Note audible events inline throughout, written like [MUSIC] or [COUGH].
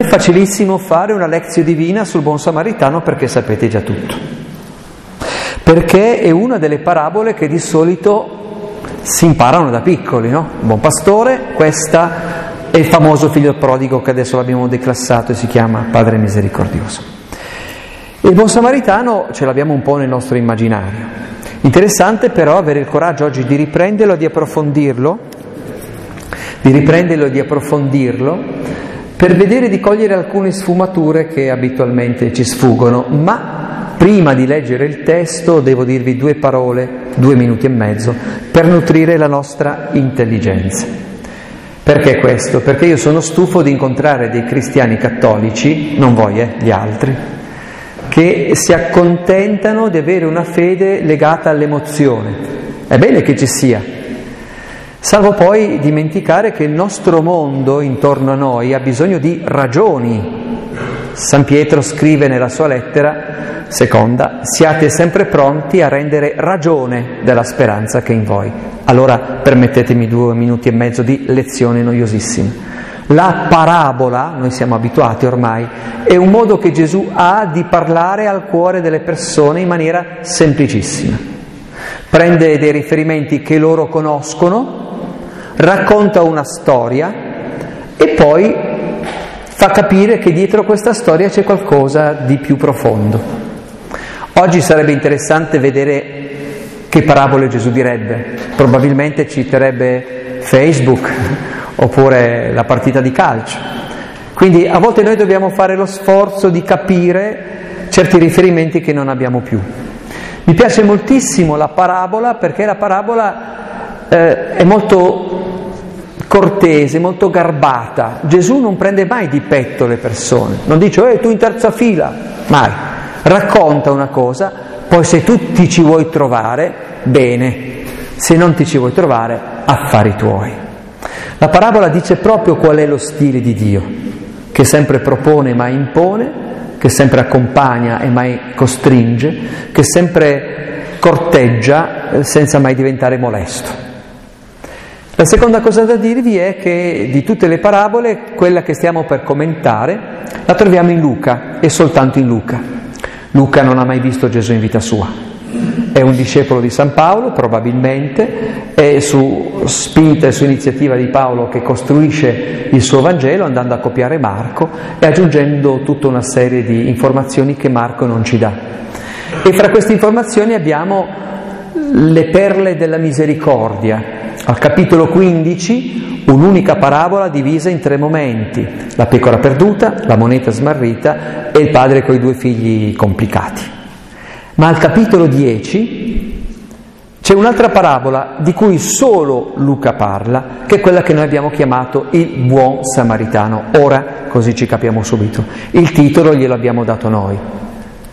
è facilissimo fare una lezione divina sul buon samaritano perché sapete già tutto. Perché è una delle parabole che di solito si imparano da piccoli, no? buon pastore, questa è il famoso figlio prodigo che adesso l'abbiamo declassato e si chiama Padre Misericordioso. Il buon samaritano ce l'abbiamo un po' nel nostro immaginario. Interessante però avere il coraggio oggi di riprenderlo di approfondirlo, di riprenderlo e di approfondirlo per vedere di cogliere alcune sfumature che abitualmente ci sfuggono, ma prima di leggere il testo devo dirvi due parole, due minuti e mezzo, per nutrire la nostra intelligenza. Perché questo? Perché io sono stufo di incontrare dei cristiani cattolici, non voi, eh, gli altri, che si accontentano di avere una fede legata all'emozione. È bene che ci sia, salvo poi dimenticare che il nostro mondo intorno a noi ha bisogno di ragioni. San Pietro scrive nella sua lettera seconda, siate sempre pronti a rendere ragione della speranza che è in voi. Allora permettetemi due minuti e mezzo di lezione noiosissima. La parabola, noi siamo abituati ormai, è un modo che Gesù ha di parlare al cuore delle persone in maniera semplicissima. Prende dei riferimenti che loro conoscono, racconta una storia e poi fa capire che dietro questa storia c'è qualcosa di più profondo. Oggi sarebbe interessante vedere che parabole Gesù direbbe, probabilmente citerebbe Facebook [LAUGHS] oppure la partita di calcio. Quindi a volte noi dobbiamo fare lo sforzo di capire certi riferimenti che non abbiamo più. Mi piace moltissimo la parabola perché la parabola eh, è molto cortese, molto garbata. Gesù non prende mai di petto le persone, non dice, eh, tu in terza fila, mai. Racconta una cosa, poi se tu ti ci vuoi trovare, bene, se non ti ci vuoi trovare, affari tuoi. La parabola dice proprio qual è lo stile di Dio, che sempre propone mai impone, che sempre accompagna e mai costringe, che sempre corteggia eh, senza mai diventare molesto. La seconda cosa da dirvi è che di tutte le parabole, quella che stiamo per commentare, la troviamo in Luca e soltanto in Luca. Luca non ha mai visto Gesù in vita sua. È un discepolo di San Paolo, probabilmente, è su spinta e su iniziativa di Paolo che costruisce il suo Vangelo andando a copiare Marco e aggiungendo tutta una serie di informazioni che Marco non ci dà. E fra queste informazioni abbiamo le perle della misericordia, al capitolo 15 un'unica parabola divisa in tre momenti, la pecora perduta, la moneta smarrita e il padre con i due figli complicati. Ma al capitolo 10 c'è un'altra parabola di cui solo Luca parla, che è quella che noi abbiamo chiamato il buon samaritano. Ora, così ci capiamo subito, il titolo glielo abbiamo dato noi.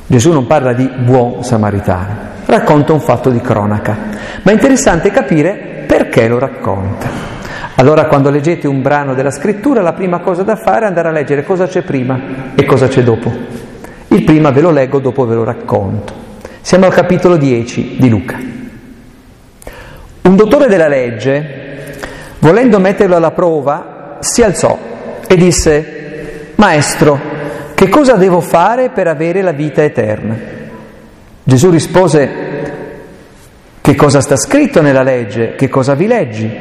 Gesù non parla di buon samaritano, racconta un fatto di cronaca. Ma è interessante capire perché lo racconta. Allora quando leggete un brano della scrittura la prima cosa da fare è andare a leggere cosa c'è prima e cosa c'è dopo. Il prima ve lo leggo, dopo ve lo racconto. Siamo al capitolo 10 di Luca. Un dottore della legge, volendo metterlo alla prova, si alzò e disse, Maestro, che cosa devo fare per avere la vita eterna? Gesù rispose, che cosa sta scritto nella legge? Che cosa vi leggi?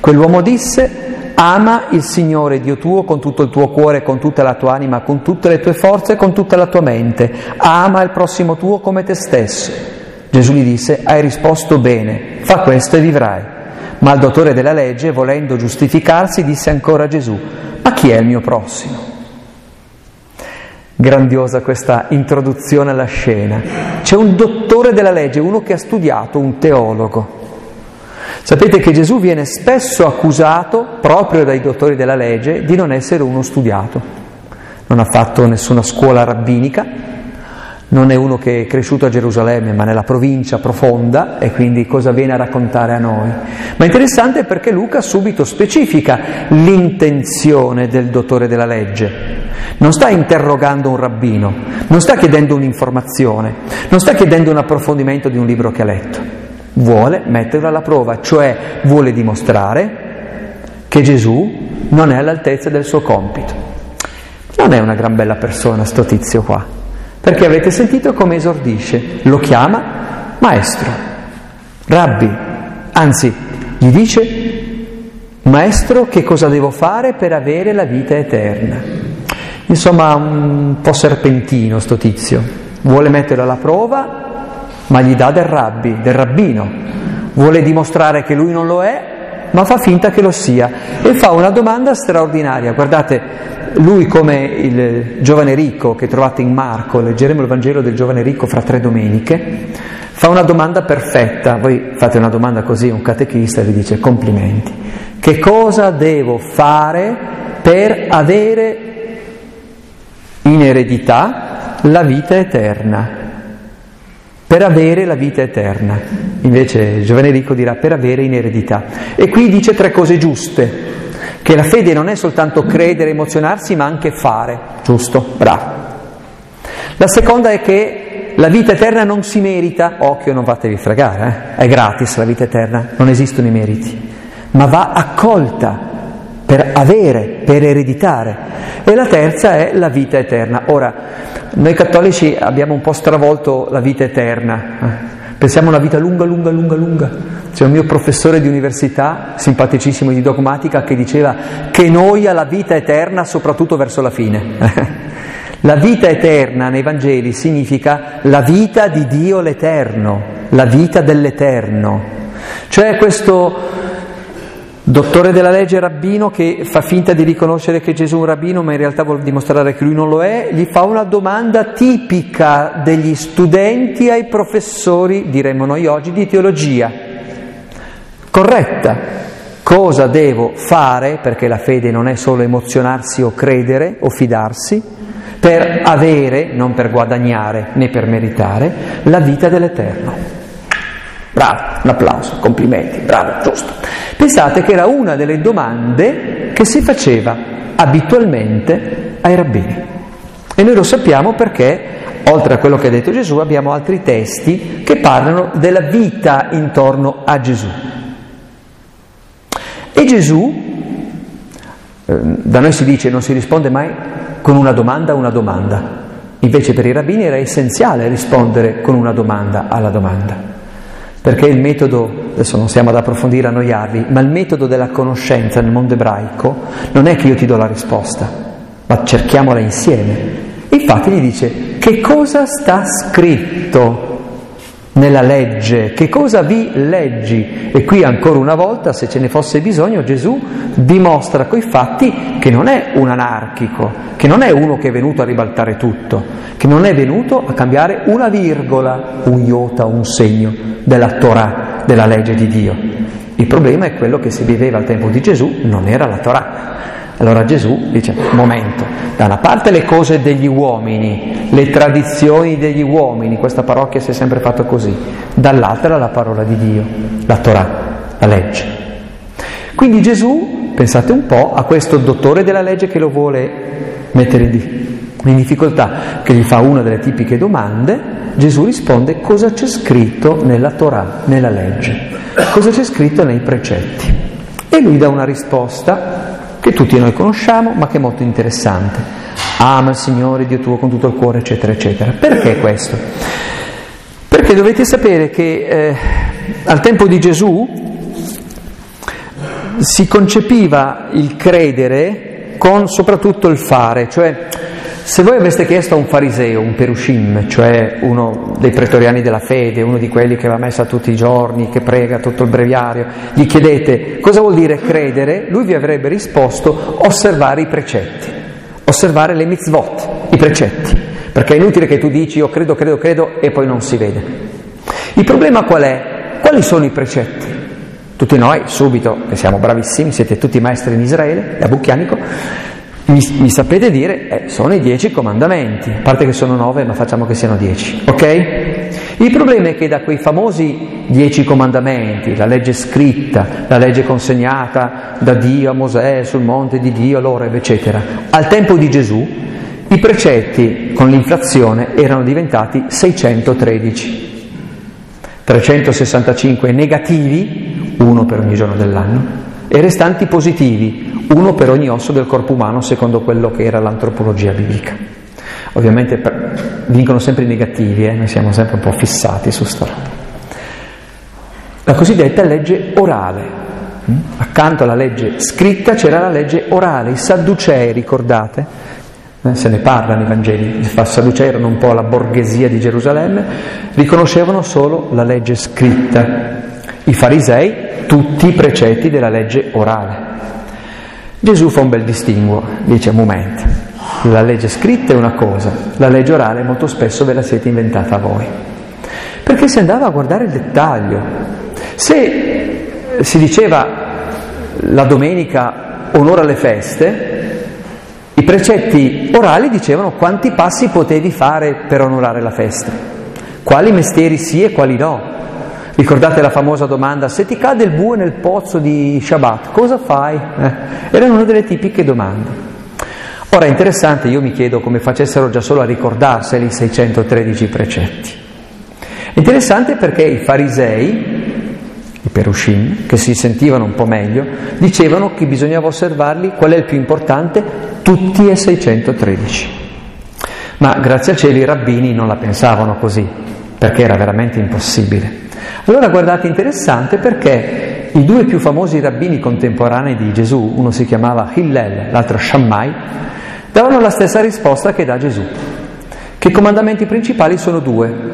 Quell'uomo disse, ama il Signore Dio tuo con tutto il tuo cuore, con tutta la tua anima, con tutte le tue forze, con tutta la tua mente. Ama il prossimo tuo come te stesso. Gesù gli disse, hai risposto bene, fa questo e vivrai. Ma il dottore della legge, volendo giustificarsi, disse ancora a Gesù, ma chi è il mio prossimo? Grandiosa questa introduzione alla scena. C'è un dottore della legge, uno che ha studiato, un teologo. Sapete che Gesù viene spesso accusato, proprio dai dottori della legge, di non essere uno studiato. Non ha fatto nessuna scuola rabbinica, non è uno che è cresciuto a Gerusalemme, ma nella provincia profonda, e quindi cosa viene a raccontare a noi. Ma interessante perché Luca subito specifica l'intenzione del dottore della legge. Non sta interrogando un rabbino, non sta chiedendo un'informazione, non sta chiedendo un approfondimento di un libro che ha letto. Vuole metterlo alla prova, cioè vuole dimostrare che Gesù non è all'altezza del suo compito. Non è una gran bella persona sto tizio qua, perché avete sentito come esordisce, lo chiama maestro, rabbi, anzi gli dice maestro che cosa devo fare per avere la vita eterna. Insomma, un po' serpentino sto tizio, vuole metterlo alla prova, ma gli dà del rabbi, del rabbino, vuole dimostrare che lui non lo è, ma fa finta che lo sia e fa una domanda straordinaria. Guardate, lui come il giovane ricco che trovate in Marco, leggeremo il Vangelo del giovane ricco fra tre domeniche, fa una domanda perfetta. Voi fate una domanda così, un catechista vi dice complimenti. Che cosa devo fare per avere in eredità la vita eterna? Per avere la vita eterna. Invece il giovane ricco dirà per avere in eredità. E qui dice tre cose giuste, che la fede non è soltanto credere, emozionarsi, ma anche fare. Giusto? Bravo. La seconda è che la vita eterna non si merita, occhio non fatevi fregare, eh? è gratis la vita eterna, non esistono i meriti, ma va accolta per avere, per ereditare. E la terza è la vita eterna. Ora, noi cattolici abbiamo un po' stravolto la vita eterna, eh. pensiamo a una vita lunga, lunga, lunga, lunga. C'è un mio professore di università, simpaticissimo di dogmatica, che diceva che noi la vita eterna soprattutto verso la fine. [LAUGHS] La vita eterna nei Vangeli significa la vita di Dio l'Eterno, la vita dell'Eterno. Cioè questo dottore della legge rabbino che fa finta di riconoscere che Gesù è un rabbino ma in realtà vuole dimostrare che lui non lo è, gli fa una domanda tipica degli studenti ai professori, diremmo noi oggi, di teologia. Corretta. Cosa devo fare, perché la fede non è solo emozionarsi o credere o fidarsi, per avere, non per guadagnare né per meritare, la vita dell'Eterno? Bravo, un applauso, complimenti, bravo, giusto. Pensate che era una delle domande che si faceva abitualmente ai rabbini. E noi lo sappiamo perché, oltre a quello che ha detto Gesù, abbiamo altri testi che parlano della vita intorno a Gesù. E Gesù, eh, da noi si dice non si risponde mai con una domanda a una domanda, invece per i rabbini era essenziale rispondere con una domanda alla domanda. Perché il metodo, adesso non siamo ad approfondire, annoiarvi, ma il metodo della conoscenza nel mondo ebraico non è che io ti do la risposta, ma cerchiamola insieme. Infatti gli dice, che cosa sta scritto nella legge, che cosa vi leggi? E qui ancora una volta, se ce ne fosse bisogno, Gesù dimostra coi fatti che non è un anarchico, che non è uno che è venuto a ribaltare tutto, che non è venuto a cambiare una virgola, un iota, un segno della Torah, della legge di Dio. Il problema è quello che si viveva al tempo di Gesù, non era la Torah. Allora Gesù dice, momento, da una parte le cose degli uomini, le tradizioni degli uomini, questa parrocchia si è sempre fatta così, dall'altra la parola di Dio, la Torah, la legge. Quindi Gesù, pensate un po', a questo dottore della legge che lo vuole mettere in difficoltà, che gli fa una delle tipiche domande, Gesù risponde cosa c'è scritto nella Torah, nella legge, cosa c'è scritto nei precetti. E lui dà una risposta che tutti noi conosciamo, ma che è molto interessante. Ama il Signore Dio tuo con tutto il cuore, eccetera, eccetera. Perché questo? Perché dovete sapere che eh, al tempo di Gesù si concepiva il credere con soprattutto il fare, cioè se voi aveste chiesto a un fariseo, un perushim, cioè uno dei pretoriani della fede, uno di quelli che va messa tutti i giorni, che prega tutto il breviario, gli chiedete cosa vuol dire credere, lui vi avrebbe risposto osservare i precetti, osservare le mitzvot, i precetti, perché è inutile che tu dici io credo, credo, credo e poi non si vede. Il problema qual è? Quali sono i precetti? Tutti noi, subito, che siamo bravissimi, siete tutti maestri in Israele, da Bucchianico, mi, mi sapete dire, eh, sono i dieci comandamenti, a parte che sono nove, ma facciamo che siano dieci, ok? Il problema è che da quei famosi dieci comandamenti, la legge scritta, la legge consegnata da Dio a Mosè sul monte di Dio, l'Oreb, eccetera, al tempo di Gesù, i precetti con l'inflazione erano diventati 613. 365 negativi, uno per ogni giorno dell'anno, e restanti positivi, uno per ogni osso del corpo umano secondo quello che era l'antropologia biblica. Ovviamente per, vincono sempre i negativi, eh? noi siamo sempre un po' fissati su sta roba. La cosiddetta legge orale. Mm? Accanto alla legge scritta c'era la legge orale, i sadducei, ricordate? Eh, se ne parla nei Vangeli, i sadducei erano un po' la borghesia di Gerusalemme, riconoscevano solo la legge scritta. I farisei tutti i precetti della legge orale. Gesù fa un bel distinguo, dice un momento, la legge scritta è una cosa, la legge orale molto spesso ve la siete inventata voi. Perché si andava a guardare il dettaglio. Se si diceva la domenica onora le feste, i precetti orali dicevano quanti passi potevi fare per onorare la festa, quali mestieri sì e quali no. Ricordate la famosa domanda, se ti cade il bue nel pozzo di Shabbat, cosa fai? Eh, era una delle tipiche domande. Ora è interessante, io mi chiedo come facessero già solo a ricordarseli i 613 precetti. È interessante perché i farisei, i perushim, che si sentivano un po' meglio, dicevano che bisognava osservarli, qual è il più importante? Tutti e 613. Ma grazie a cielo i rabbini non la pensavano così, perché era veramente impossibile. Allora guardate, interessante perché i due più famosi rabbini contemporanei di Gesù, uno si chiamava Hillel, l'altro Shammai, davano la stessa risposta che dà Gesù, che i comandamenti principali sono due.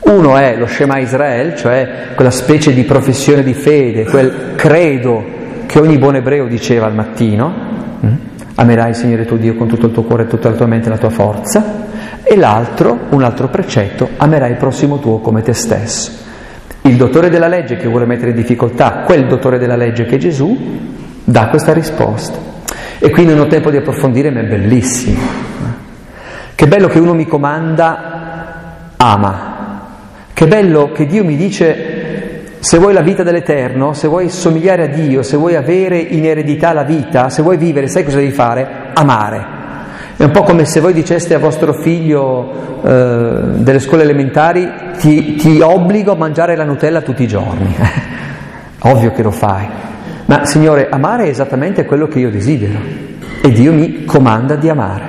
Uno è lo Shema Israel, cioè quella specie di professione di fede, quel credo che ogni buon ebreo diceva al mattino, hm? amerai il Signore tuo Dio con tutto il tuo cuore, tutta la tua mente e la tua forza, e l'altro, un altro precetto, amerai il prossimo tuo come te stesso il dottore della legge che vuole mettere in difficoltà quel dottore della legge che è Gesù, dà questa risposta. E qui non ho tempo di approfondire, ma è bellissimo. Che bello che uno mi comanda, ama. Che bello che Dio mi dice, se vuoi la vita dell'Eterno, se vuoi somigliare a Dio, se vuoi avere in eredità la vita, se vuoi vivere, sai cosa devi fare? Amare. È un po' come se voi diceste a vostro figlio eh, delle scuole elementari ti, ti obbligo a mangiare la Nutella tutti i giorni. [LAUGHS] Ovvio che lo fai. Ma Signore, amare è esattamente quello che io desidero e Dio mi comanda di amare.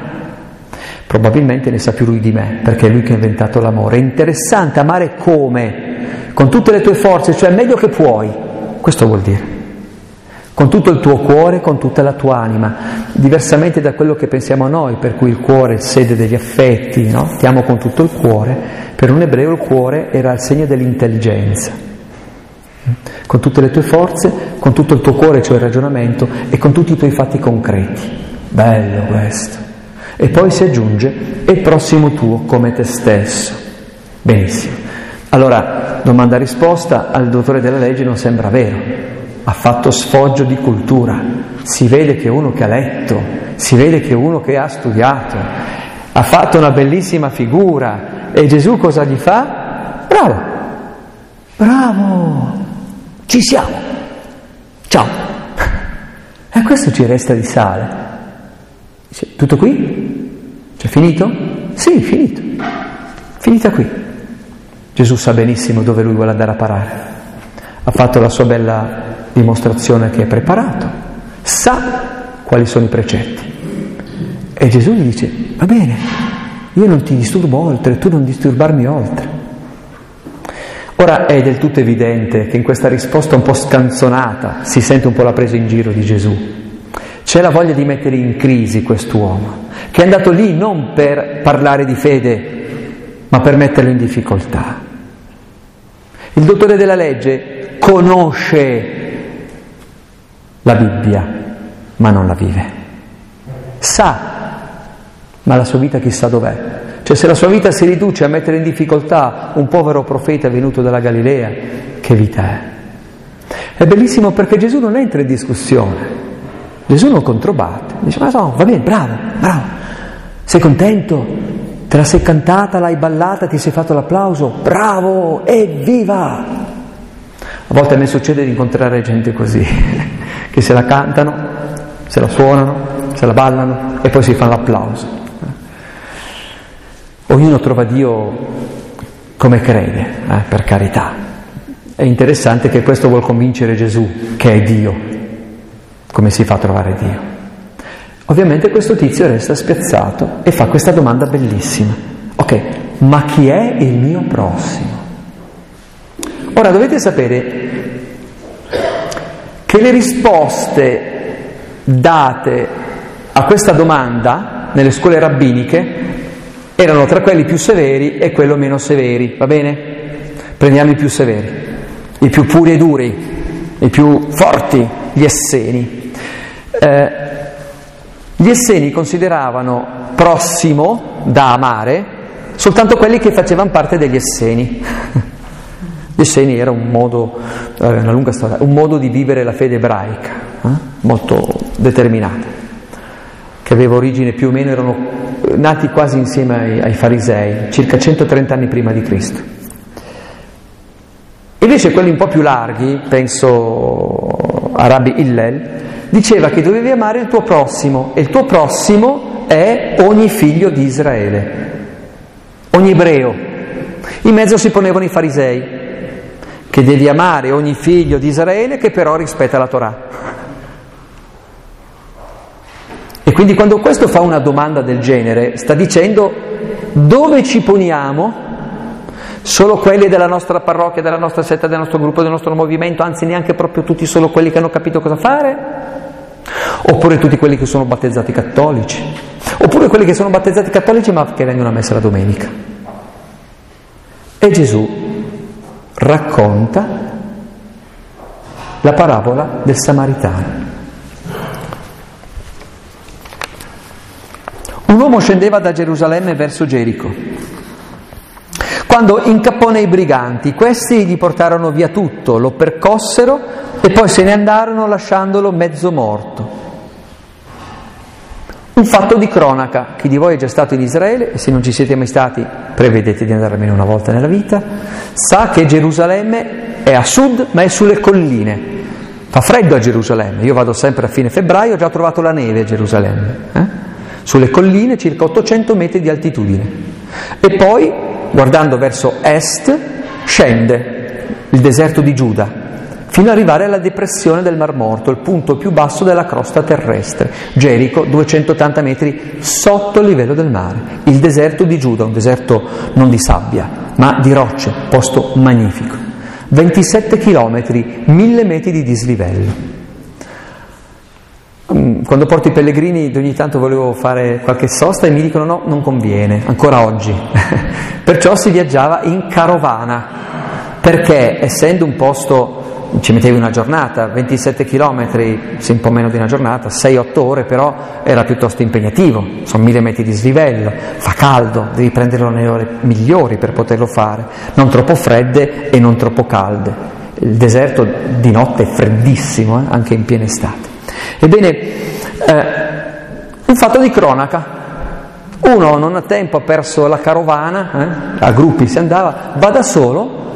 Probabilmente ne sa più lui di me, perché è lui che ha inventato l'amore. È interessante amare come? Con tutte le tue forze, cioè meglio che puoi. Questo vuol dire con tutto il tuo cuore, con tutta la tua anima, diversamente da quello che pensiamo noi, per cui il cuore è sede degli affetti, no? ti amo con tutto il cuore, per un ebreo il cuore era il segno dell'intelligenza. Con tutte le tue forze, con tutto il tuo cuore, cioè il ragionamento, e con tutti i tuoi fatti concreti. Bello questo. E poi si aggiunge, il prossimo tuo come te stesso. Benissimo. Allora, domanda-risposta al dottore della legge non sembra vero ha fatto sfoggio di cultura, si vede che è uno che ha letto, si vede che è uno che ha studiato, ha fatto una bellissima figura e Gesù cosa gli fa? Bravo, bravo, ci siamo, ciao. [LAUGHS] E questo ci resta di sale. Tutto qui? C'è finito? Sì, finito. Finita qui. Gesù sa benissimo dove lui vuole andare a parare. Ha fatto la sua bella dimostrazione che è preparato, sa quali sono i precetti. E Gesù gli dice, va bene, io non ti disturbo oltre, tu non disturbarmi oltre. Ora è del tutto evidente che in questa risposta un po' scanzonata si sente un po' la presa in giro di Gesù. C'è la voglia di mettere in crisi quest'uomo, che è andato lì non per parlare di fede, ma per metterlo in difficoltà. Il dottore della legge conosce la Bibbia, ma non la vive. Sa, ma la sua vita chissà dov'è. Cioè se la sua vita si riduce a mettere in difficoltà un povero profeta venuto dalla Galilea, che vita è? È bellissimo perché Gesù non entra in discussione, Gesù non controbatte, dice ma no, va bene, bravo, bravo, sei contento? Te la sei cantata, l'hai ballata, ti sei fatto l'applauso, bravo, evviva! A volte a me succede di incontrare gente così, [LAUGHS] che se la cantano, se la suonano, se la ballano e poi si fanno l'applauso. Ognuno trova Dio come crede, eh, per carità. È interessante che questo vuol convincere Gesù, che è Dio, come si fa a trovare Dio? Ovviamente questo tizio resta spiazzato e fa questa domanda bellissima. Ok, ma chi è il mio prossimo? Ora dovete sapere che le risposte date a questa domanda nelle scuole rabbiniche erano tra quelli più severi e quelli meno severi, va bene? Prendiamo i più severi, i più puri e duri, i più forti, gli Esseni. Eh, gli Esseni consideravano prossimo da amare soltanto quelli che facevano parte degli Esseni. [LAUGHS] Esseni era un modo, eh, una lunga storia, un modo di vivere la fede ebraica, eh? molto determinata, che aveva origine più o meno, erano nati quasi insieme ai, ai farisei, circa 130 anni prima di Cristo. Invece quelli un po' più larghi, penso a Rabbi Hillel, diceva che dovevi amare il tuo prossimo e il tuo prossimo è ogni figlio di Israele, ogni ebreo. In mezzo si ponevano i farisei, che devi amare ogni figlio di Israele che però rispetta la Torah. E quindi quando questo fa una domanda del genere, sta dicendo dove ci poniamo? Solo quelli della nostra parrocchia, della nostra setta, del nostro gruppo, del nostro movimento, anzi neanche proprio tutti, solo quelli che hanno capito cosa fare? Oppure tutti quelli che sono battezzati cattolici? Oppure quelli che sono battezzati cattolici ma che vengono a messa la domenica? E Gesù racconta la parabola del Samaritano. Un uomo scendeva da Gerusalemme verso Gerico. Quando incappò nei briganti, questi gli portarono via tutto, lo percossero e poi se ne andarono lasciandolo mezzo morto. Un fatto di cronaca, chi di voi è già stato in Israele, e se non ci siete mai stati, prevedete di andare almeno una volta nella vita, sa che Gerusalemme è a sud, ma è sulle colline. Fa freddo a Gerusalemme, io vado sempre a fine febbraio, ho già trovato la neve a Gerusalemme, eh? sulle colline circa 800 metri di altitudine. E poi, guardando verso est, scende il deserto di Giuda, fino ad arrivare alla depressione del Mar Morto, il punto più basso della crosta terrestre. Gerico, 280 metri sotto il livello del mare. Il deserto di Giuda, un deserto non di sabbia, ma di rocce, posto magnifico. 27 chilometri, 1000 metri di dislivello. Mm, quando porto i pellegrini ogni tanto volevo fare qualche sosta e mi dicono no, non conviene, ancora oggi. [LAUGHS] Perciò si viaggiava in carovana, perché essendo un posto ci mettevi una giornata, 27 km, sì, un po' meno di una giornata, 6-8 ore, però era piuttosto impegnativo, sono mille metri di slivello, fa caldo, devi prenderlo nelle ore migliori per poterlo fare, non troppo fredde e non troppo calde. Il deserto di notte è freddissimo, eh, anche in piena estate. Ebbene, eh, un fatto di cronaca. Uno non ha tempo, ha perso la carovana, eh, a gruppi si andava, va da solo,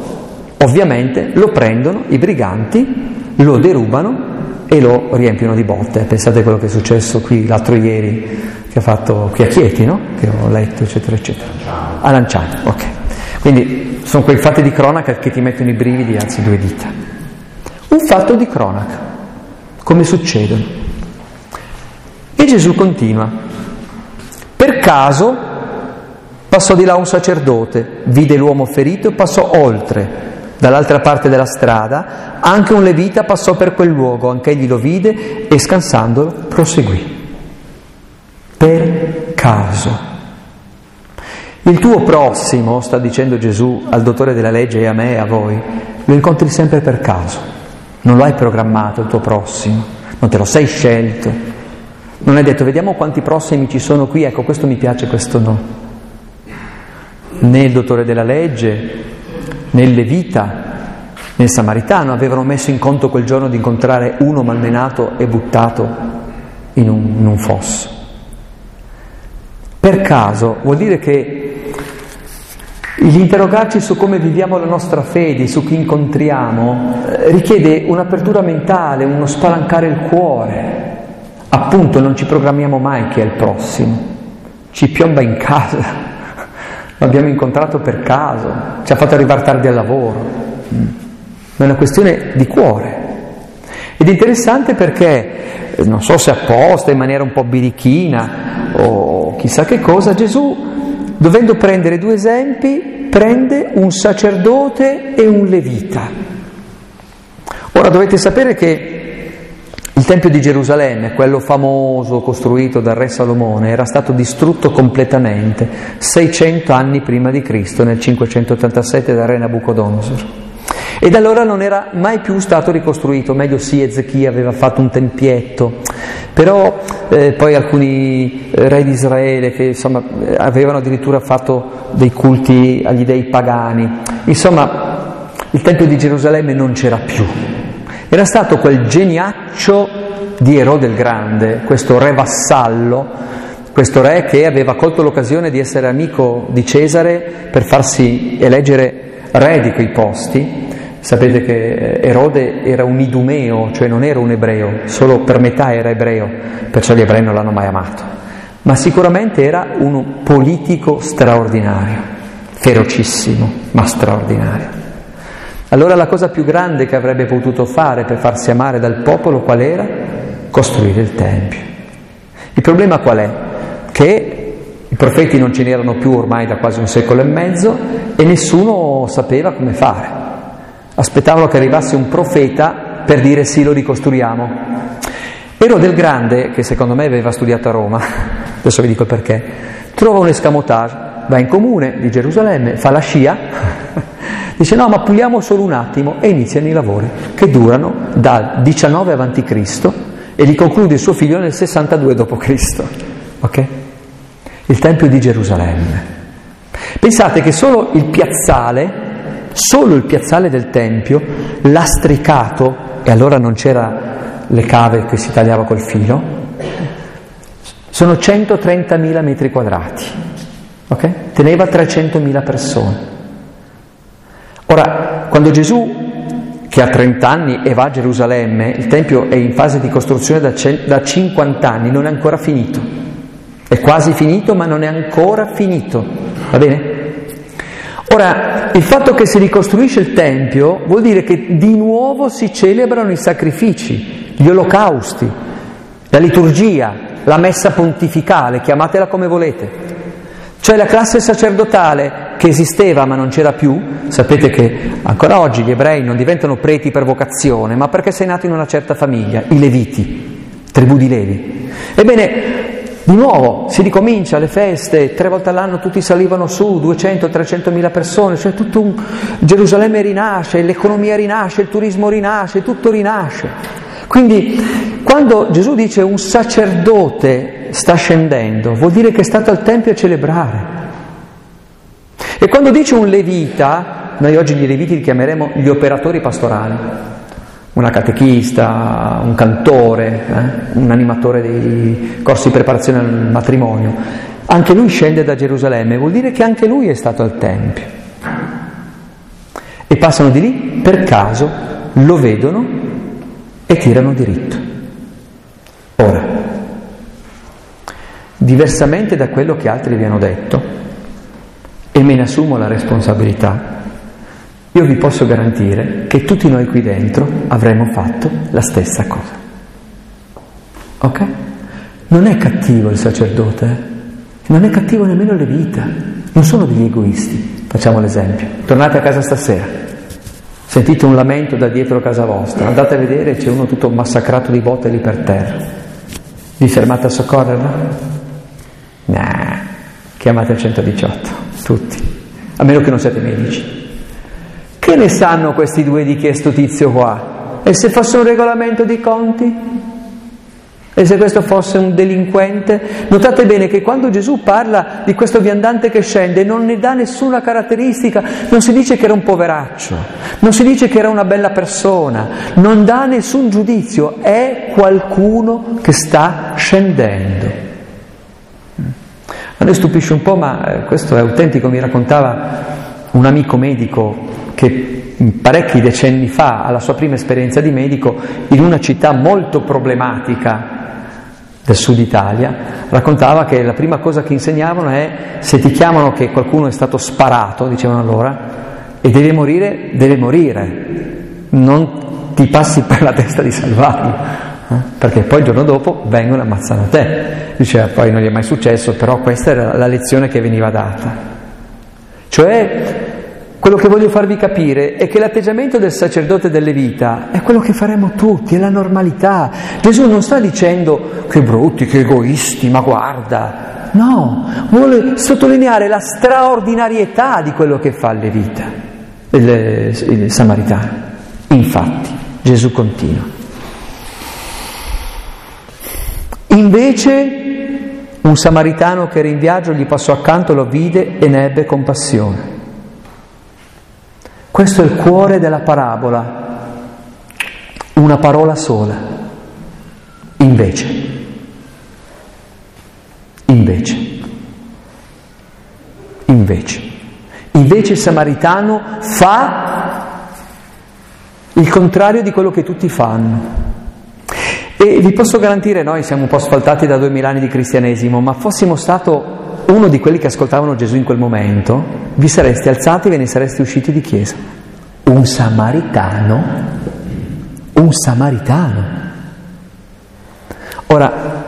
Ovviamente lo prendono i briganti, lo derubano e lo riempiono di botte. Pensate a quello che è successo qui l'altro ieri, che ha fatto qui a Chieti, no? Che ho letto, eccetera, eccetera. A Lanciano, ok. Quindi sono quei fatti di cronaca che ti mettono i brividi, anzi due dita. Un fatto di cronaca, come succedono. E Gesù continua. Per caso passò di là un sacerdote, vide l'uomo ferito e passò oltre Dall'altra parte della strada anche un levita passò per quel luogo, anch'egli lo vide e scansandolo proseguì. Per caso. Il tuo prossimo, sta dicendo Gesù al dottore della legge e a me e a voi, lo incontri sempre per caso. Non lo hai programmato il tuo prossimo, non te lo sei scelto. Non hai detto vediamo quanti prossimi ci sono qui, ecco questo mi piace, questo no. Né il dottore della legge, nel Levita, nel Samaritano, avevano messo in conto quel giorno di incontrare uno malmenato e buttato in un, in un fosso. Per caso vuol dire che l'interrogarci su come viviamo la nostra fede, su chi incontriamo, eh, richiede un'apertura mentale, uno spalancare il cuore. Appunto non ci programmiamo mai chi è il prossimo, ci piomba in casa l'abbiamo incontrato per caso, ci ha fatto arrivare tardi al lavoro, ma è una questione di cuore. Ed è interessante perché non so se apposta, in maniera un po' birichina o chissà che cosa, Gesù, dovendo prendere due esempi, prende un sacerdote e un levita. Ora dovete sapere che il Tempio di Gerusalemme, quello famoso costruito dal re Salomone, era stato distrutto completamente 600 anni prima di Cristo, nel 587 dal re Nabucodonosor. E da allora non era mai più stato ricostruito, meglio sì, Ezechia aveva fatto un tempietto, però eh, poi alcuni eh, re di Israele che insomma, avevano addirittura fatto dei culti agli dei pagani, insomma il Tempio di Gerusalemme non c'era più, era stato quel geniaccio di Erode il Grande, questo re vassallo, questo re che aveva colto l'occasione di essere amico di Cesare per farsi eleggere re di quei posti. Sapete che Erode era un idumeo, cioè non era un ebreo, solo per metà era ebreo, perciò gli ebrei non l'hanno mai amato. Ma sicuramente era un politico straordinario, ferocissimo, ma straordinario. Allora la cosa più grande che avrebbe potuto fare per farsi amare dal popolo qual era? Costruire il Tempio. Il problema qual è? Che i profeti non ce n'erano più ormai da quasi un secolo e mezzo e nessuno sapeva come fare. Aspettavano che arrivasse un profeta per dire sì, lo ricostruiamo. Erode il Grande, che secondo me aveva studiato a Roma, [LAUGHS] adesso vi dico perché, trova un escamotage, va in comune di Gerusalemme, fa la scia [LAUGHS] Dice no, ma puliamo solo un attimo e iniziano i lavori che durano dal 19 a.C. e li conclude il suo figlio nel 62 d.C. Ok? Il Tempio di Gerusalemme. Pensate che solo il piazzale, solo il piazzale del Tempio, lastricato, e allora non c'era le cave che si tagliava col filo, sono 130.000 metri quadrati. Ok? Teneva 300.000 persone. Ora, quando Gesù, che ha 30 anni e va a Gerusalemme, il Tempio è in fase di costruzione da, da 50 anni, non è ancora finito. È quasi finito, ma non è ancora finito. Va bene? Ora, il fatto che si ricostruisce il Tempio vuol dire che di nuovo si celebrano i sacrifici, gli olocausti, la liturgia, la messa pontificale, chiamatela come volete. Cioè la classe sacerdotale che esisteva ma non c'era più, sapete che ancora oggi gli ebrei non diventano preti per vocazione, ma perché sei nato in una certa famiglia, i Leviti, tribù di Levi. Ebbene, di nuovo si ricomincia le feste, tre volte all'anno tutti salivano su, 200-300 mila persone, cioè tutto un Gerusalemme rinasce, l'economia rinasce, il turismo rinasce, tutto rinasce. Quindi quando Gesù dice un sacerdote sta scendendo, vuol dire che è stato al Tempio a celebrare. E quando dice un levita, noi oggi gli leviti li chiameremo gli operatori pastorali, una catechista, un cantore, eh? un animatore dei corsi di preparazione al matrimonio, anche lui scende da Gerusalemme, vuol dire che anche lui è stato al Tempio. E passano di lì per caso, lo vedono e tirano diritto. Ora, diversamente da quello che altri vi hanno detto, e me ne assumo la responsabilità, io vi posso garantire che tutti noi qui dentro avremmo fatto la stessa cosa. Ok? Non è cattivo il sacerdote, eh? non è cattivo nemmeno le vita, non sono degli egoisti. Facciamo l'esempio. Tornate a casa stasera, sentite un lamento da dietro casa vostra, andate a vedere c'è uno tutto massacrato di botte lì per terra. Vi fermate a soccorrerlo? Nah, chiamate il 118, tutti, a meno che non siate medici. Che ne sanno questi due di chi è sto tizio qua? E se fosse un regolamento di conti? E se questo fosse un delinquente? Notate bene che quando Gesù parla di questo viandante che scende non ne dà nessuna caratteristica, non si dice che era un poveraccio, non si dice che era una bella persona, non dà nessun giudizio, è qualcuno che sta scendendo. A noi stupisce un po', ma eh, questo è autentico, mi raccontava un amico medico che parecchi decenni fa, alla sua prima esperienza di medico, in una città molto problematica del sud Italia, raccontava che la prima cosa che insegnavano è se ti chiamano che qualcuno è stato sparato, dicevano allora, e deve morire, deve morire, non ti passi per la testa di salvarlo. eh? perché poi il giorno dopo vengono e ammazzano te. Diceva, poi non gli è mai successo, però questa era la lezione che veniva data. Cioè, quello che voglio farvi capire è che l'atteggiamento del sacerdote delle vita è quello che faremo tutti, è la normalità. Gesù non sta dicendo che brutti, che egoisti, ma guarda. No, vuole sottolineare la straordinarietà di quello che fa le vita, il, il samaritano. Infatti, Gesù continua. Invece un samaritano che era in viaggio gli passò accanto, lo vide e ne ebbe compassione. Questo è il cuore della parabola, una parola sola. Invece, invece, invece, invece il samaritano fa il contrario di quello che tutti fanno. E vi posso garantire, noi siamo un po' asfaltati da duemila anni di cristianesimo, ma fossimo stato uno di quelli che ascoltavano Gesù in quel momento, vi sareste alzati e ve ne sareste usciti di chiesa. Un samaritano, un samaritano. Ora,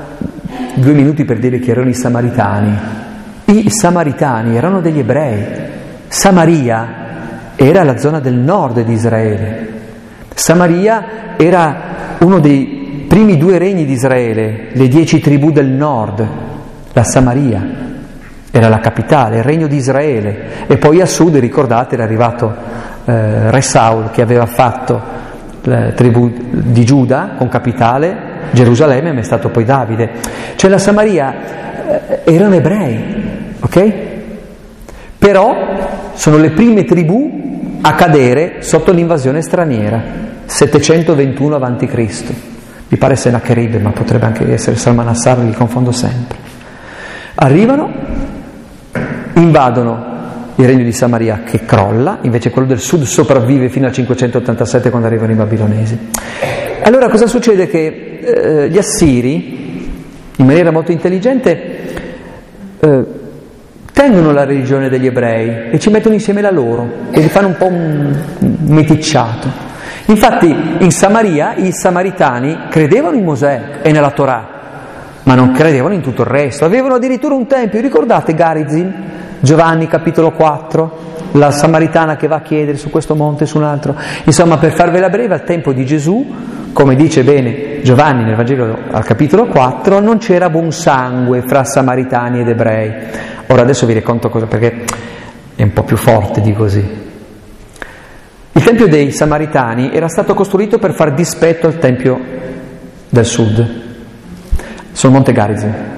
due minuti per dire chi erano i samaritani. I samaritani erano degli ebrei. Samaria era la zona del nord di Israele. Samaria era uno dei primi due regni di Israele, le dieci tribù del nord, la Samaria era la capitale, il regno di Israele e poi a sud, ricordate, era arrivato eh, Re Saul che aveva fatto la tribù di Giuda con capitale Gerusalemme, ma è stato poi Davide. Cioè la Samaria eh, erano ebrei, ok? Però sono le prime tribù a cadere sotto l'invasione straniera, 721 a.C. Mi pare Sennacherib, ma potrebbe anche essere Salmanassar, li confondo sempre. Arrivano invadono il regno di Samaria che crolla, invece quello del sud sopravvive fino al 587 quando arrivano i babilonesi. Allora cosa succede? Che eh, gli assiri, in maniera molto intelligente, eh, tengono la religione degli ebrei e ci mettono insieme la loro e li fanno un po' un meticciato. Infatti in Samaria i samaritani credevano in Mosè e nella Torah, ma non credevano in tutto il resto. Avevano addirittura un tempio, ricordate Garizim? Giovanni capitolo 4, la samaritana che va a chiedere su questo monte e su un altro. Insomma, per farvela breve, al tempo di Gesù, come dice bene Giovanni nel Vangelo al capitolo 4, non c'era buon sangue fra samaritani ed ebrei. Ora adesso vi racconto cosa, perché è un po' più forte di così. Il tempio dei samaritani era stato costruito per far dispetto al tempio del sud, sul monte Garizim.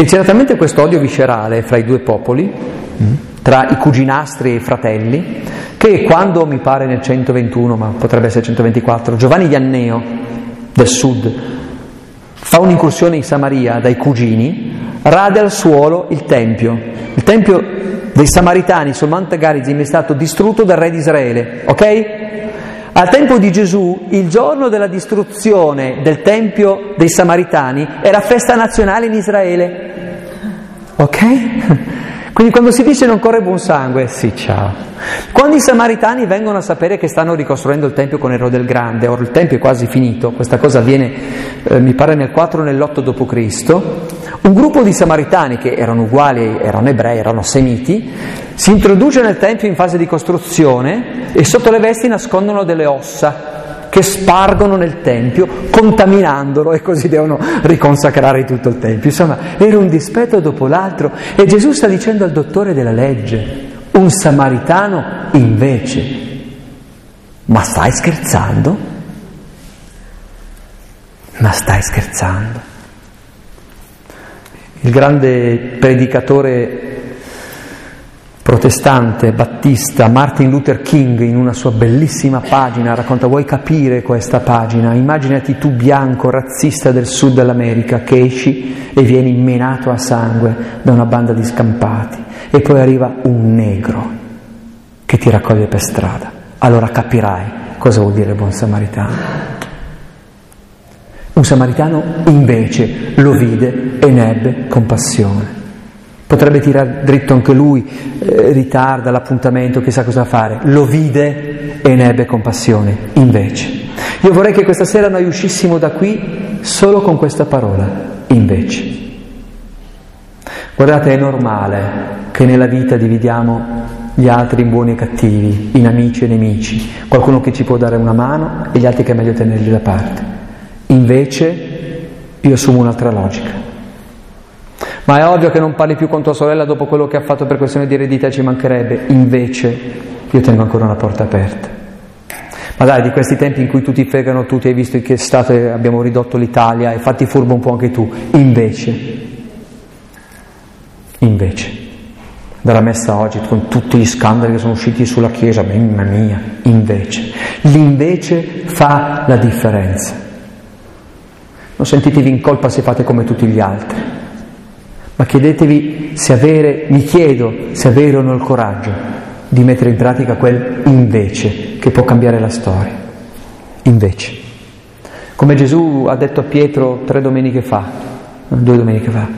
E c'era talmente questo odio viscerale fra i due popoli, tra i cuginastri e i fratelli, che quando mi pare nel 121, ma potrebbe essere 124, Giovanni di Anneo del sud fa un'incursione in Samaria dai cugini, rade al suolo il tempio. Il tempio dei Samaritani sul Monte Garizim è stato distrutto dal re di Israele, ok? Al tempo di Gesù, il giorno della distruzione del Tempio dei Samaritani era festa nazionale in Israele. Ok? Quindi quando si dice non corre buon sangue, sì, ciao. Quando i samaritani vengono a sapere che stanno ricostruendo il Tempio con Erode il Grande, ora il Tempio è quasi finito, questa cosa avviene, eh, mi pare, nel 4 o nell'8 d.C., un gruppo di samaritani che erano uguali, erano ebrei, erano semiti, si introduce nel Tempio in fase di costruzione e sotto le vesti nascondono delle ossa che spargono nel Tempio, contaminandolo e così devono riconsacrare tutto il Tempio. Insomma, era un dispetto dopo l'altro e Gesù sta dicendo al dottore della legge, un samaritano invece, ma stai scherzando? Ma stai scherzando? Il grande predicatore protestante, battista, Martin Luther King in una sua bellissima pagina racconta, vuoi capire questa pagina? Immaginati tu bianco, razzista del sud dell'America, che esci e vieni menato a sangue da una banda di scampati e poi arriva un negro che ti raccoglie per strada. Allora capirai cosa vuol dire buon samaritano. Un samaritano invece lo vide e ne ebbe compassione. Potrebbe tirare dritto anche lui, eh, ritarda l'appuntamento, chissà cosa fare. Lo vide e ne ebbe compassione. Invece, io vorrei che questa sera noi uscissimo da qui solo con questa parola. Invece. Guardate, è normale che nella vita dividiamo gli altri in buoni e cattivi, in amici e nemici, qualcuno che ci può dare una mano e gli altri che è meglio tenerli da parte. Invece io assumo un'altra logica. Ma è ovvio che non parli più con tua sorella dopo quello che ha fatto per questione di eredità, ci mancherebbe. Invece io tengo ancora una porta aperta. Ma dai, di questi tempi in cui tutti fregano tutti, hai visto in che stato abbiamo ridotto l'Italia, e fatti furbo un po' anche tu. Invece, invece, dalla messa oggi con tutti gli scandali che sono usciti sulla Chiesa, mamma mia, invece, l'invece fa la differenza. Non sentitevi in colpa se fate come tutti gli altri ma chiedetevi se avere, mi chiedo se avere o no il coraggio di mettere in pratica quel invece che può cambiare la storia. Invece. Come Gesù ha detto a Pietro tre domeniche fa, due domeniche fa,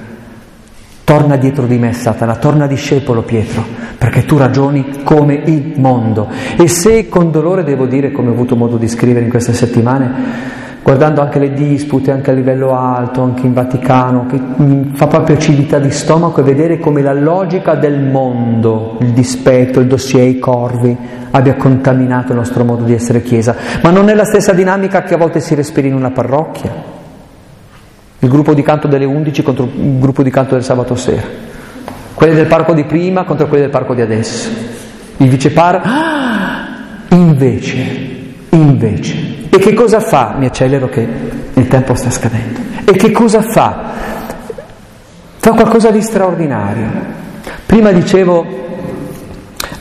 torna dietro di me Satana, torna discepolo Pietro, perché tu ragioni come il mondo. E se con dolore devo dire, come ho avuto modo di scrivere in queste settimane, guardando anche le dispute anche a livello alto, anche in Vaticano, che fa proprio acidità di stomaco e vedere come la logica del mondo, il dispetto, il dossier, i corvi, abbia contaminato il nostro modo di essere Chiesa. Ma non è la stessa dinamica che a volte si respira in una parrocchia. Il gruppo di canto delle 11 contro il gruppo di canto del sabato sera. Quelli del parco di prima contro quelli del parco di adesso. Il vicepar, ah, invece, invece, e che cosa fa? Mi accelero che il tempo sta scadendo. E che cosa fa? Fa qualcosa di straordinario. Prima dicevo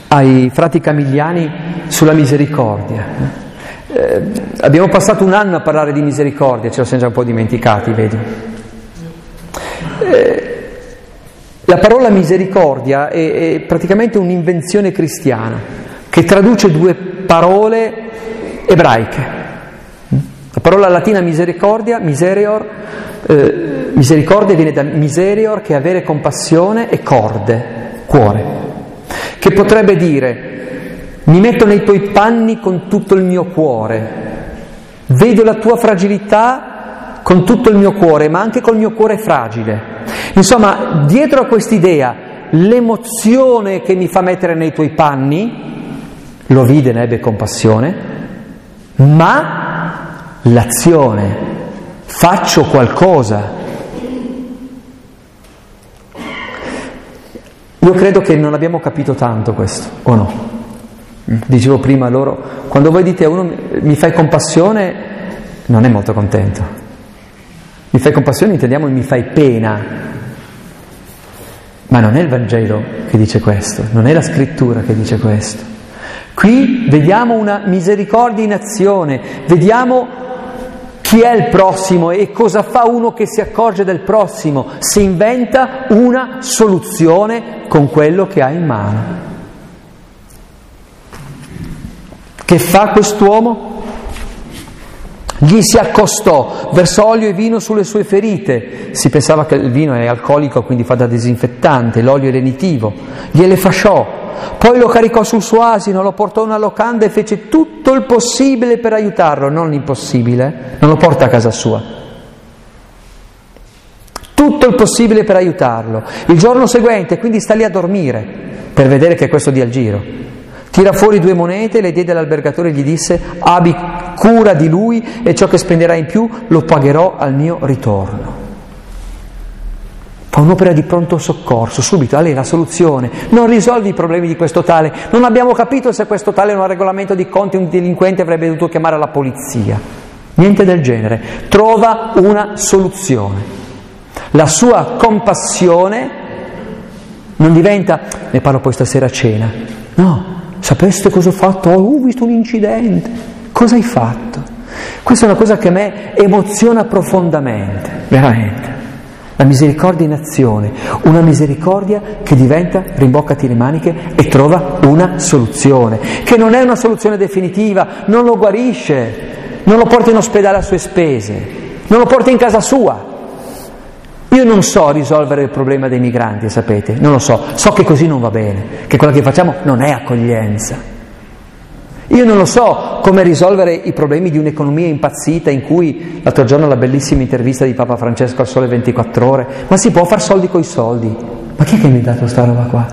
ai frati camigliani sulla misericordia. Eh, abbiamo passato un anno a parlare di misericordia, ce lo siamo già un po' dimenticati, vedo. Eh, la parola misericordia è, è praticamente un'invenzione cristiana che traduce due parole ebraiche. La parola latina misericordia, miserior, eh, misericordia viene da miserior che è avere compassione e corde, cuore, che potrebbe dire mi metto nei tuoi panni con tutto il mio cuore, vedo la tua fragilità con tutto il mio cuore, ma anche col mio cuore fragile. Insomma, dietro a quest'idea, l'emozione che mi fa mettere nei tuoi panni, lo vide, ne ebbe compassione, ma l'azione, faccio qualcosa. Io credo che non abbiamo capito tanto questo, o no? Dicevo prima loro, quando voi dite a uno mi fai compassione, non è molto contento. Mi fai compassione intendiamo mi fai pena. Ma non è il Vangelo che dice questo, non è la scrittura che dice questo. Qui vediamo una misericordia in azione, vediamo chi è il prossimo e cosa fa uno che si accorge del prossimo? Si inventa una soluzione con quello che ha in mano. Che fa quest'uomo? Gli si accostò, versò olio e vino sulle sue ferite. Si pensava che il vino è alcolico, quindi fa da disinfettante, l'olio è lenitivo. Gliele fasciò, poi lo caricò sul suo asino, lo portò a una locanda e fece tutto il possibile per aiutarlo, non l'impossibile, non lo porta a casa sua. Tutto il possibile per aiutarlo. Il giorno seguente, quindi sta lì a dormire per vedere che questo dia il giro. Tira fuori due monete, le diede all'albergatore e gli disse: Abbi cura di lui e ciò che spenderà in più lo pagherò al mio ritorno. Fa un'opera di pronto soccorso, subito, a lei la soluzione. Non risolvi i problemi di questo tale. Non abbiamo capito se questo tale è un regolamento di conti, un delinquente avrebbe dovuto chiamare la polizia. Niente del genere. Trova una soluzione. La sua compassione non diventa, ne parlo poi stasera a cena. No, sapeste cosa ho fatto? Oh, ho visto un incidente. Cosa hai fatto? Questa è una cosa che a me emoziona profondamente, veramente. La misericordia in azione, una misericordia che diventa rimboccati le maniche e trova una soluzione, che non è una soluzione definitiva, non lo guarisce, non lo porta in ospedale a sue spese, non lo porta in casa sua, Io non so risolvere il problema dei migranti, sapete, non lo so, so che così non va bene, che quello che facciamo non è accoglienza. Io non lo so come risolvere i problemi di un'economia impazzita in cui l'altro giorno la bellissima intervista di Papa Francesco al Sole 24 ore, ma si può far soldi coi soldi. Ma chi è che mi ha dato questa roba qua?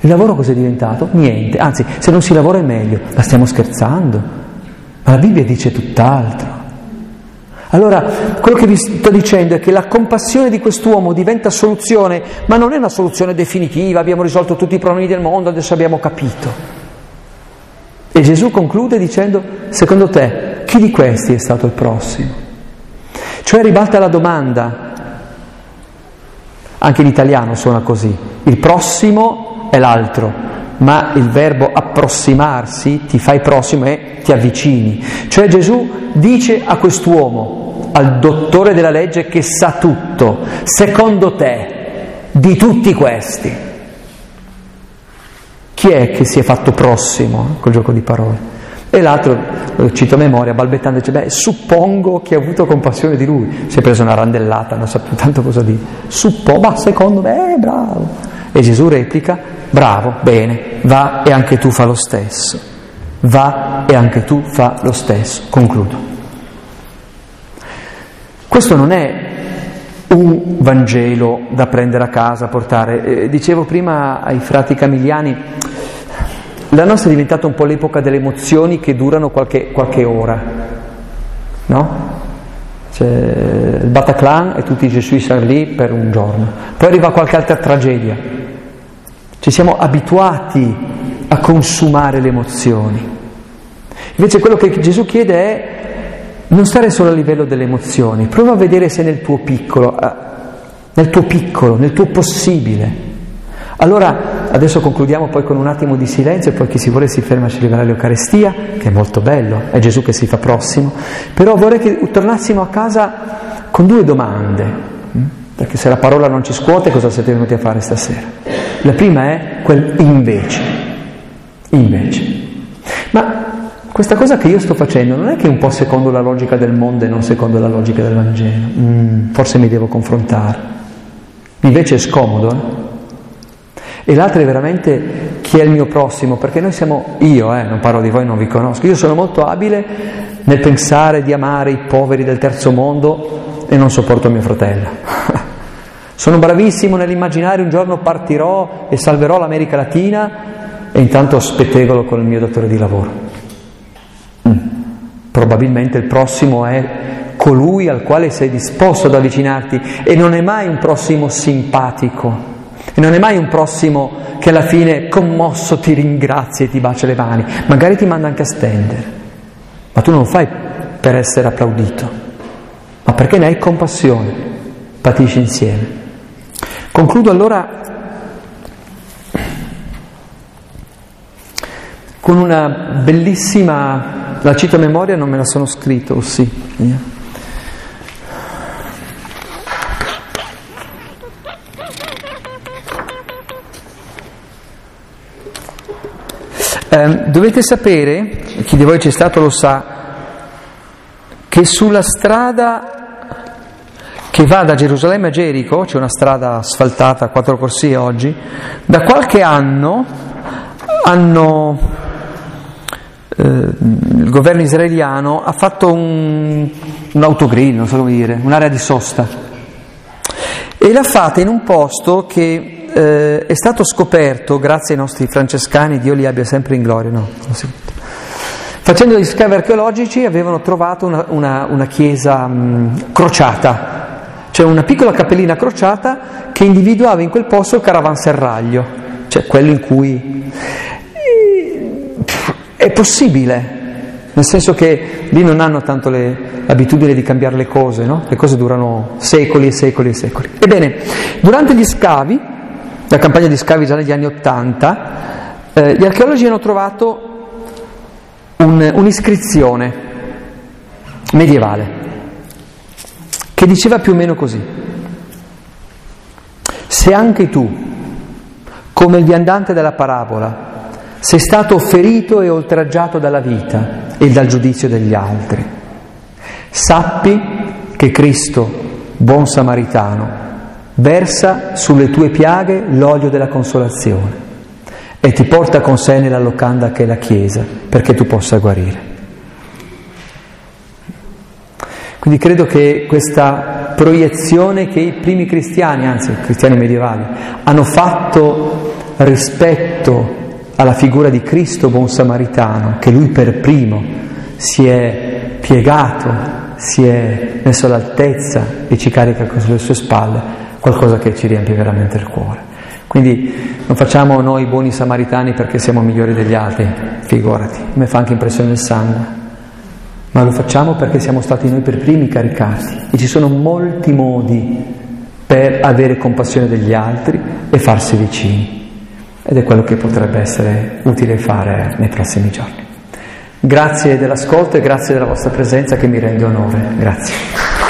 Il lavoro cos'è diventato? Niente, anzi, se non si lavora è meglio, ma stiamo scherzando. Ma la Bibbia dice tutt'altro. Allora, quello che vi sto dicendo è che la compassione di quest'uomo diventa soluzione, ma non è una soluzione definitiva, abbiamo risolto tutti i problemi del mondo, adesso abbiamo capito. E Gesù conclude dicendo, secondo te, chi di questi è stato il prossimo? Cioè ribalta la domanda, anche in italiano suona così, il prossimo è l'altro, ma il verbo approssimarsi ti fai prossimo e ti avvicini. Cioè Gesù dice a quest'uomo, al dottore della legge che sa tutto, secondo te, di tutti questi, chi è che si è fatto prossimo col gioco di parole? E l'altro, lo cito a memoria, balbettando, dice, beh, suppongo che ha avuto compassione di lui. Si è preso una randellata, non sa più tanto cosa dire. Suppongo, ma secondo me, eh, bravo. E Gesù replica, bravo, bene, va e anche tu fa lo stesso. Va e anche tu fa lo stesso. Concludo. Questo non è un Vangelo da prendere a casa, portare. Eh, dicevo prima ai frati camigliani, la nostra è diventata un po' l'epoca delle emozioni che durano qualche, qualche ora, no? C'è il Bataclan e tutti i Gesù sono lì per un giorno. Poi arriva qualche altra tragedia. Ci siamo abituati a consumare le emozioni. Invece quello che Gesù chiede è non stare solo a livello delle emozioni, prova a vedere se nel tuo piccolo, eh, nel tuo piccolo, nel tuo possibile. Allora, adesso concludiamo poi con un attimo di silenzio e poi chi si vuole si ferma a celebrare l'Eucarestia, che è molto bello, è Gesù che si fa prossimo, però vorrei che tornassimo a casa con due domande, hm? perché se la parola non ci scuote cosa siete venuti a fare stasera? La prima è quel invece, invece. Ma questa cosa che io sto facendo non è che è un po' secondo la logica del mondo e non secondo la logica del Vangelo. Mm, forse mi devo confrontare. Invece è scomodo. Eh? E l'altra è veramente chi è il mio prossimo, perché noi siamo, io eh, non parlo di voi, non vi conosco, io sono molto abile nel pensare di amare i poveri del terzo mondo e non sopporto mio fratello. [LAUGHS] sono bravissimo nell'immaginare un giorno partirò e salverò l'America Latina e intanto spettegolo con il mio datore di lavoro. Probabilmente il prossimo è colui al quale sei disposto ad avvicinarti e non è mai un prossimo simpatico, e non è mai un prossimo che alla fine commosso ti ringrazia e ti bacia le mani, magari ti manda anche a stendere, ma tu non lo fai per essere applaudito, ma perché ne hai compassione, patisci insieme. Concludo allora con una bellissima la cito a memoria, non me la sono scritto, o Eh, dovete sapere, chi di voi c'è stato lo sa, che sulla strada che va da Gerusalemme a Gerico, c'è una strada asfaltata a quattro corsie oggi, da qualche anno hanno eh, il governo israeliano ha fatto un, un autogrill, non so come dire, un'area di sosta e l'ha fatta in un posto che eh, è stato scoperto grazie ai nostri francescani, Dio li abbia sempre in gloria, no? Facendo gli scavi archeologici avevano trovato una, una, una chiesa mh, crociata, cioè una piccola cappellina crociata che individuava in quel posto il caravanserraglio, cioè quello in cui è possibile, nel senso che lì non hanno tanto l'abitudine di cambiare le cose, no? le cose durano secoli e secoli e secoli. Ebbene, durante gli scavi, la campagna di scavi già negli anni Ottanta, eh, gli archeologi hanno trovato un, un'iscrizione medievale che diceva più o meno così. Se anche tu, come il viandante della parabola, sei stato ferito e oltraggiato dalla vita e dal giudizio degli altri. Sappi che Cristo buon samaritano, versa sulle tue piaghe l'olio della consolazione e ti porta con sé nella locanda che è la Chiesa perché tu possa guarire. Quindi credo che questa proiezione che i primi cristiani, anzi i cristiani medievali, hanno fatto rispetto alla figura di Cristo buon samaritano, che lui per primo si è piegato, si è messo all'altezza e ci carica sulle sue spalle, qualcosa che ci riempie veramente il cuore. Quindi non facciamo noi buoni samaritani perché siamo migliori degli altri, figurati, a me fa anche impressione il sangue ma lo facciamo perché siamo stati noi per primi caricati e ci sono molti modi per avere compassione degli altri e farsi vicini. Ed è quello che potrebbe essere utile fare nei prossimi giorni. Grazie dell'ascolto e grazie della vostra presenza che mi rende onore. Grazie.